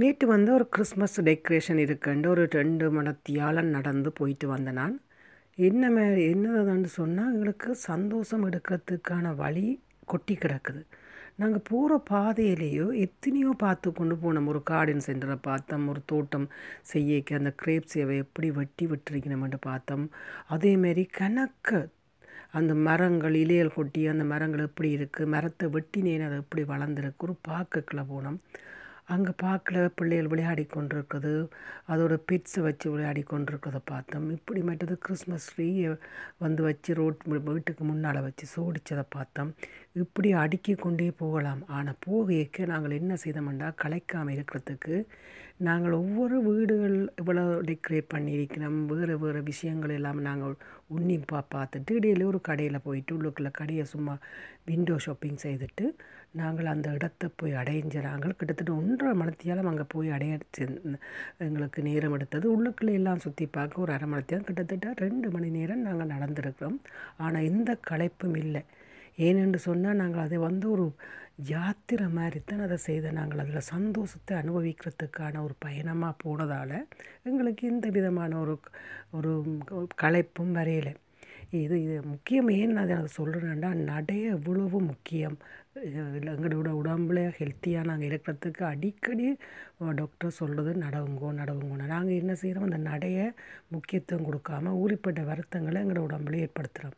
நேற்று வந்து ஒரு கிறிஸ்மஸ் டெக்கரேஷன் இருக்குன்ட்டு ஒரு ரெண்டு மணத்தியால நடந்து போயிட்டு வந்தேன் நான். என்ன மே என்னதுன்னு சொன்னால் எங்களுக்கு சந்தோஷம் எடுக்கிறதுக்கான வழி கொட்டி கிடக்குது. நாங்கள் போகிற பாதையிலேயோ எத்தனையோ பார்த்து கொண்டு போனோம். ஒரு கார்டன் சென்டரை பார்த்தோம் ஒரு தோட்டம் செய்யக்க அந்த கிரேப் சேவை எப்படி வெட்டி விட்டுருக்கணுமென்று பார்த்தோம். அதேமாரி கணக்க அந்த மரங்கள் இலையல் கொட்டி அந்த மரங்கள் எப்படி இருக்குது மரத்தை வெட்டினேன் அது எப்படி வளர்ந்துருக்கு ஒரு பார்க்குக்குள்ள போனோம். அங்கே பார்க்கல பிள்ளைகள் விளையாடி கொண்டிருக்குது. அதோட பிட்ஸை வச்சு விளையாடி கொண்டிருக்கிறத பார்த்தோம். இப்படி மட்டும் கிறிஸ்மஸ் ட்ரீயை வந்து வச்சு ரோட் வீட்டுக்கு முன்னால் வச்சு சோடித்ததை பார்த்தோம். இப்படி அடுக்கி கொண்டே போகலாம். ஆனால் போகைக்கு நாங்கள் என்ன செய்தோம்னா கலைக்காமல் இருக்கிறதுக்கு நாங்கள் ஒவ்வொரு வீடுகள் இவ்வளோ டெக்கரேட் பண்ணியிருக்கிறோம். வேறு வேறு விஷயங்கள் எல்லாம் நாங்கள் உன்னிப்பாக பார்த்துட்டு இடையில ஒரு கடையில் போயிட்டு உள்ளுக்குள்ள கடையை சும்மா விண்டோ ஷாப்பிங் செய்துட்டு நாங்கள் அந்த இடத்த போய் அடைஞ்சிறாங்க கிட்டத்தட்ட ஒன்றரை மணத்தியாலும் அங்கே போய் அடையச்சு. எங்களுக்கு நேரம் எடுத்தது. உள்ளுக்குள்ளே எல்லாம் சுற்றி பார்க்க ஒரு அரை மணத்தியாலும் கிட்டத்தட்ட ரெண்டு மணி நேரம் நாங்கள் நடந்திருக்கிறோம். ஆனால் எந்த களைப்பும் இல்லை. ஏனென்று சொன்னால் நாங்கள் அதை வந்து ஒரு யாத்திரை மாதிரி தான் அதை செய்த நாங்கள் அதில் சந்தோஷத்தை அனுபவிக்கிறதுக்கான ஒரு பயணமாக போனதால் எங்களுக்கு எந்த விதமான ஒரு ஒரு களைப்பும் வரையலை. இது இது முக்கியம் ஏன் நான் அதை சொல்கிறேன்னா நடை எவ்வளவு முக்கியம். எங்களோட உடம்புல ஹெல்த்தியாக நாங்கள் இருக்கிறதுக்கு அடிக்கடி டாக்டர் சொல்கிறது நடவுங்கோ நடவுங்கோன்னு. நாங்கள் என்ன செய்கிறோம்? அந்த நடையை முக்கியத்துவம் கொடுக்காம ஊறிப்பட்ட வருத்தங்களை எங்களோட உடம்புல ஏற்படுத்துகிறோம்.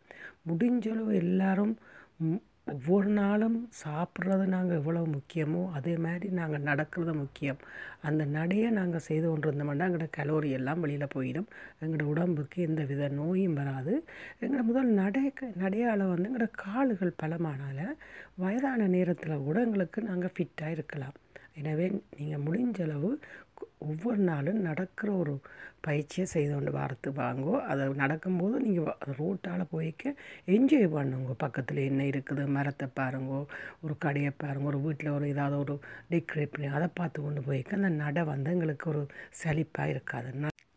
முடிஞ்சளவு எல்லாரும் ஒவ்வொரு நாளும் சாப்பிட்றது நாங்கள் எவ்வளோ முக்கியமோ அதே மாதிரி நாங்கள் நடக்கிறது முக்கியம். அந்த நடையை நாங்கள் செய்து கொண்டு இருந்தோம்னா எங்களோட கலோரி எல்லாம் வெளியில் போயிடும். எங்களோட உடம்புக்கு எந்த வித நோயும் வராது. எங்களோட முதல் நடை நடையால் வந்து எங்களோட கால்கள் பலமானால வயதான நேரத்தில் கூட எங்களுக்கு நாங்கள் ஃபிட்டாக இருக்கலாம். எனவே நீங்கள் முடிஞ்சளவு ஒவ்வொரு நாளும் நடக்கிற ஒரு பயிற்சியை செய்து கொண்டு வாரத்து வாங்கோ. அதை நடக்கும்போது நீங்கள் ரோட்டால் போய்க்க என்ஜாய் பண்ணுங்க. பக்கத்தில் என்ன இருக்குது மரத்தை பாருங்கோ ஒரு கடையை பாருங்க ஒரு வீட்டில் ஒரு ஏதாவது ஒரு டெக்கரேட் பண்ணி அதை பார்த்து கொண்டு போய்க்க அந்த நடை வந்து எங்களுக்கு ஒரு செழிப்பாக இருக்காது.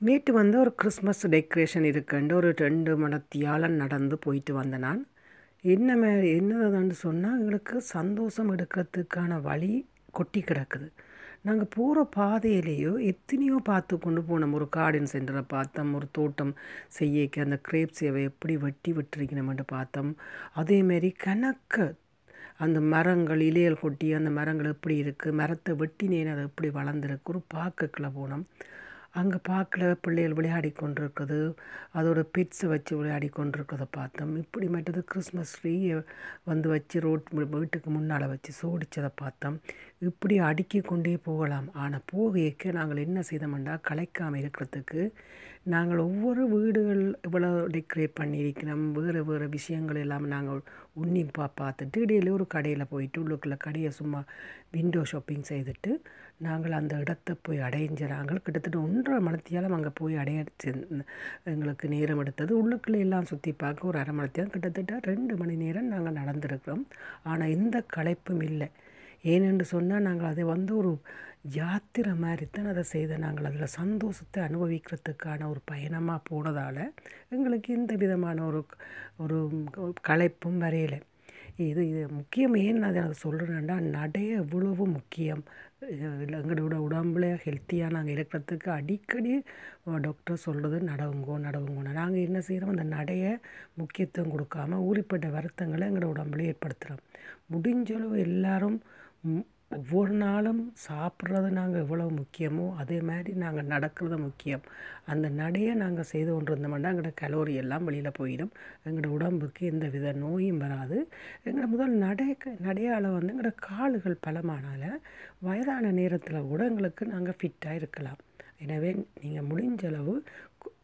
நேற்று வந்து ஒரு கிறிஸ்மஸ் டெக்கரேஷன் இருக்குன்ட்டு ஒரு ரெண்டு மணத்தியால நடந்து போயிட்டு வந்தேன் நான். என்ன மாதிரி என்னதான்னு சொன்னால் எங்களுக்கு சந்தோஷம் எடுக்கிறதுக்கான வழி கொட்டி கிடக்குது. நாங்கள் போகிற பாதையிலேயோ எத்தனையோ பார்த்து கொண்டு போனோம். ஒரு கார்டன் சென்டரை பார்த்தோம். ஒரு தோட்டம் செய்யக்க அந்த கிரேப் சேவை எப்படி வெட்டி விட்டுருக்கணுமென்று பார்த்தோம். அதேமாரி கணக்க அந்த மரங்கள் இலையல் கொட்டி அந்த மரங்கள் எப்படி இருக்குது மரத்தை வெட்டினேன் அது எப்படி வளர்ந்துருக்கு ஒரு பார்க்கக்குள்ளே போனோம். அங்கே பார்க்கல பிள்ளைகள் விளையாடி கொண்டிருக்குது. அதோடய பெட்ஸை வச்சு விளையாடி கொண்டிருக்கிறத பார்த்தோம். இப்படி மட்டும் கிறிஸ்மஸ் ட்ரீயை வந்து வச்சு ரோட் வீட்டுக்கு முன்னால் வச்சு சோடித்ததை பார்த்தோம். இப்படி அடுக்கி கொண்டே போகலாம். ஆனால் போகைக்கு நாங்கள் என்ன செய்தோம்னா கலைக்காமல் இருக்கிறதுக்கு நாங்கள் ஒவ்வொரு வீடுகள் இவ்வளோ டெக்கரேட் பண்ணியிருக்கிறோம். வேறு வேறு விஷயங்கள் எல்லாம் நாங்கள் உன்னிப்பாக பார்த்துட்டு இடையில ஒரு கடையில் போயிட்டு உள்ளுக்குள்ளே கடையை சும்மா விண்டோ ஷாப்பிங் செய்துட்டு நாங்கள் அந்த இடத்த போய் அடைஞ்சிறாங்க கிட்டத்தட்ட ஒன்றரை மணத்தியாலும் அங்கே போய் அடையடிச்சு எங்களுக்கு நேரம் எடுத்தது. உள்ளுக்குள்ளே எல்லாம் சுற்றி பார்க்க ஒரு அரை மணத்தியாலும் கிட்டத்தட்ட ரெண்டு மணி நேரம் நாங்கள் நடந்திருக்கிறோம். ஆனால் எந்த களைப்பும் இல்லை. ஏனென்று சொன்னால் நாங்கள் அதை வந்து ஒரு யாத்திரை மாதிரி தான் அதை செய்த. நாங்கள் அதில் சந்தோஷத்தை அனுபவிக்கிறதுக்கான ஒரு பயணமாக போனதால் எங்களுக்கு எந்த விதமான ஒரு ஒரு களைப்பும் வரையலை. இது இது முக்கியம். ஏன் நான் அதை சொல்கிறேன்னா நடை எவ்வளவு முக்கியம். எங்களோட உடம்புல ஹெல்த்தியாக நாங்கள் இருக்கிறதுக்கு அடிக்கடி டாக்டர் சொல்கிறது நடவுங்கோ நடவுங்கோன்னு. நாங்கள் என்ன செய்கிறோம் அந்த நடையை முக்கியத்துவம் கொடுக்காம ஊறிப்பட்ட வருத்தங்களை எங்களோட உடம்புல ஏற்படுத்துகிறோம் முடிஞ்சளவு எல்லாரும் ஒவ்வொரு நாளும் சாப்பிட்றது நாங்கள் எவ்வளோ முக்கியமோ அதே மாதிரி நாங்கள் நடக்கிறது முக்கியம். அந்த நடையை நாங்கள் செய்து கொண்டு இருந்தோம்னா எங்களோட கலோரி எல்லாம் வெளியில் போயிடும். எங்களோட உடம்புக்கு எந்த வித நோயும் வராது. எங்களோட முதல் நடை நடையால் வந்து எங்களோட கால்கள் பலமானால வயதான நேரத்தில் கூட எங்களுக்கு நாங்கள் ஃபிட்டாக இருக்கலாம். எனவே நீங்கள் முடிஞ்சளவு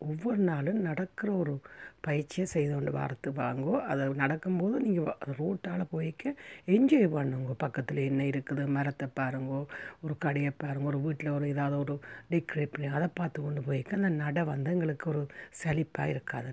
ஒவ்வொரு நாளும் நடக்கிற ஒரு பயிற்சியை செய்து கொண்டு வாரத்து வாங்கோ. அதை நடக்கும்போது நீங்கள் ரோட்டால் போய்க்க என்ஜாய் பண்ணுங்க. பக்கத்தில் என்ன இருக்குது மரத்தை பாருங்கோ ஒரு கடையை பாருங்க ஒரு வீட்டில் ஒரு ஏதாவது ஒரு டெக்கரேட் பண்ணி அதை பார்த்து கொண்டு போய்க்க. அந்த நடை வந்து எங்களுக்கு ஒரு செழிப்பாக இருக்காது.